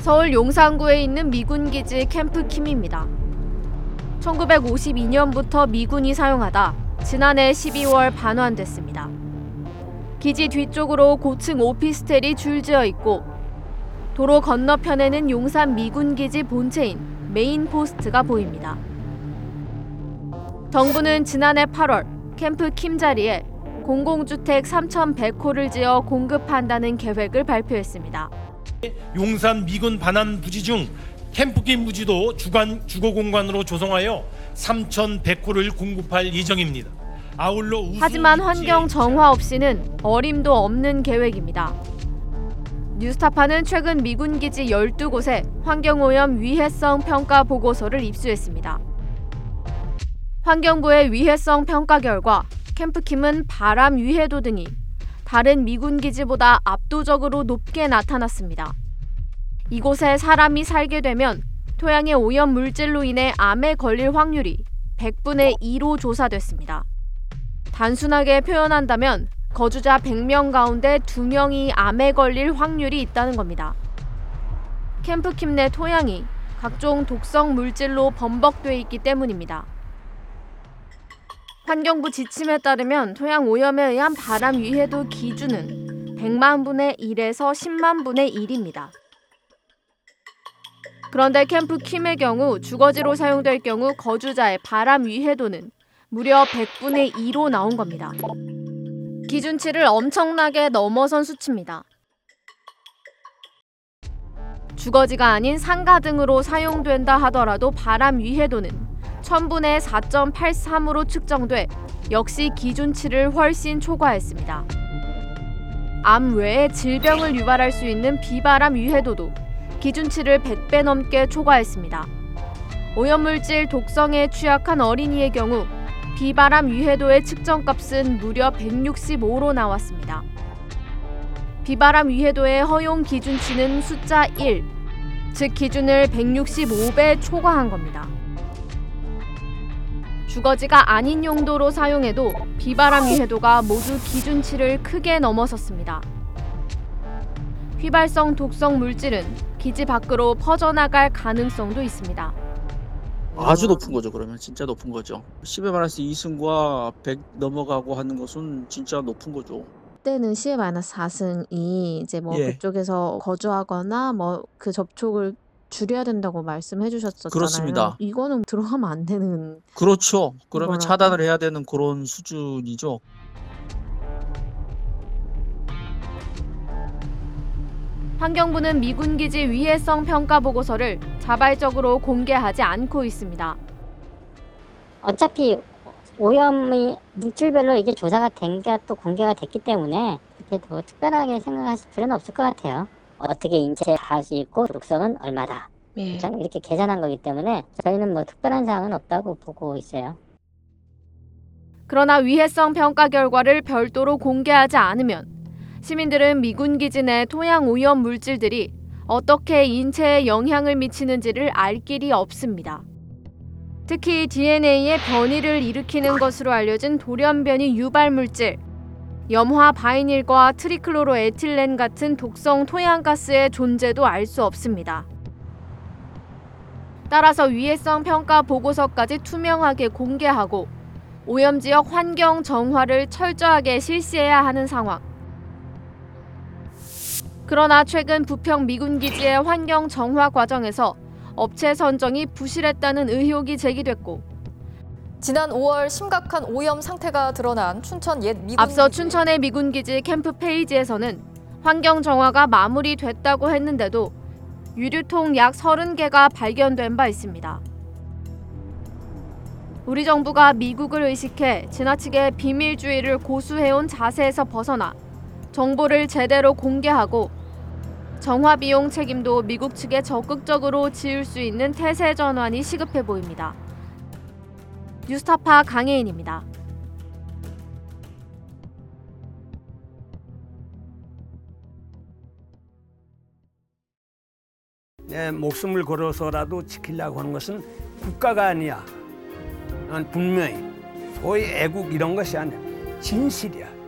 서울 용산구에 있는 미군 기지 캠프 킴입니다. 1952년부터 미군이 사용하다 지난해 12월 반환됐습니다. 기지 뒤쪽으로 고층 오피스텔이 줄지어 있고 도로 건너편에는 용산 미군 기지 본체인 메인 포스트가 보입니다. 정부는 지난해 8월 캠프 킴 자리에 공공주택 3,100호를 지어 공급한다는 계획을 발표했습니다. 용산 미군 반환 부지 중 캠프킴 부지도 주간 주거 공간으로 조성하여 3,100호를 공급할 예정입니다. 아울러 하지만 환경 정화 없이는 어림도 없는 계획입니다. 뉴스타파는 최근 미군 기지 12곳에 환경오염 위해성 평가 보고서를 입수했습니다. 환경부의 위해성 평가 결과 캠프킴은 바람 위해도 등이 다른 미군 기지보다 압도적으로 높게 나타났습니다. 이곳에 사람이 살게 되면 토양의 오염 물질로 인해 암에 걸릴 확률이 100분의 2로 조사됐습니다. 단순하게 표현한다면 거주자 100명 가운데 2명이 암에 걸릴 확률이 있다는 겁니다. 캠프킴 내 토양이 각종 독성 물질로 범벅돼 있기 때문입니다. 환경부 지침에 따르면 토양 오염에 의한 바람 위해도 기준은 100만 분의 1에서 10만 분의 1입니다. 그런데 캠프 킴의 경우 주거지로 사용될 경우 거주자의 바람 위해도는 무려 100분의 2로 나온 겁니다. 기준치를 엄청나게 넘어선 수치입니다. 주거지가 아닌 상가 등으로 사용된다 하더라도 바람 위해도는 1000분의 4.83으로 측정돼 역시 기준치를 훨씬 초과했습니다. 암 외에 질병을 유발할 수 있는 비바람 위해도도 기준치를 100배 넘게 초과했습니다. 오염물질 독성에 취약한 어린이의 경우 비바람 위해도의 측정값은 무려 165로 나왔습니다. 비바람 위해도의 허용 기준치는 숫자 1, 즉 기준을 165배 초과한 겁니다. 주거지가 아닌 용도로 사용해도 비바람 위해도가 모두 기준치를 크게 넘어섰습니다. 휘발성 독성 물질은 기지 밖으로 퍼져나갈 가능성도 있습니다. 아주 높은 거죠. 그러면 진짜 높은 거죠. 10에 마이너스 2승과 100 넘어가고 하는 것은 진짜 높은 거죠. 때는 10의 마이너스 4승이 이제 뭐 예. 그쪽에서 거주하거나 뭐 그 접촉을 줄여야 된다고 말씀해 주셨었잖아요. 그렇습니다. 이거는 들어가면 안 되는 그렇죠. 그러면 뭐라고? 차단을 해야 되는 그런 수준이죠. 환경부는 미군 기지 위해성 평가 보고서를 자발적으로 공개하지 않고 있습니다. 어차피 오염이 물질별로 이게 조사가 된 게 또 공개가 됐기 때문에 그렇게 더 특별하게 생각하실 필요는 없을 것 같아요. 어떻게 인체에 닿을 수 있고 독성은 얼마다. 예. 전 이렇게 계산한 거기 때문에 저희는 뭐 특별한 사항은 없다고 보고 있어요. 그러나 위해성 평가 결과를 별도로 공개하지 않으면 시민들은 미군 기지 내 토양 오염 물질들이 어떻게 인체에 영향을 미치는지를 알 길이 없습니다. 특히 DNA의 변이를 일으키는 것으로 알려진 돌연변이 유발 물질, 염화 바이닐과 트리클로로에틸렌 같은 독성 토양가스의 존재도 알 수 없습니다. 따라서 위해성 평가 보고서까지 투명하게 공개하고 오염 지역 환경 정화를 철저하게 실시해야 하는 상황. 그러나 최근 부평 미군 기지의 환경 정화 과정에서 업체 선정이 부실했다는 의혹이 제기됐고 지난 5월 심각한 오염 상태가 드러난 춘천 옛 미군 앞서. 춘천의 미군 기지 캠프 페이지에서는 환경 정화가 마무리됐다고 했는데도 유류통 약 30개가 발견된 바 있습니다. 우리 정부가 미국을 의식해 지나치게 비밀주의를 고수해온 자세에서 벗어나 정보를 제대로 공개하고 정화 비용 책임도 미국 측에 적극적으로 지을 수 있는 태세 전환이 시급해 보입니다. 뉴스타파 강혜인입니다. 내 목숨을 걸어서라도 지키려고 하는 것은 국가가 아니야. 난 분명히 소위 애국 이런 것이 아니야. 진실이야.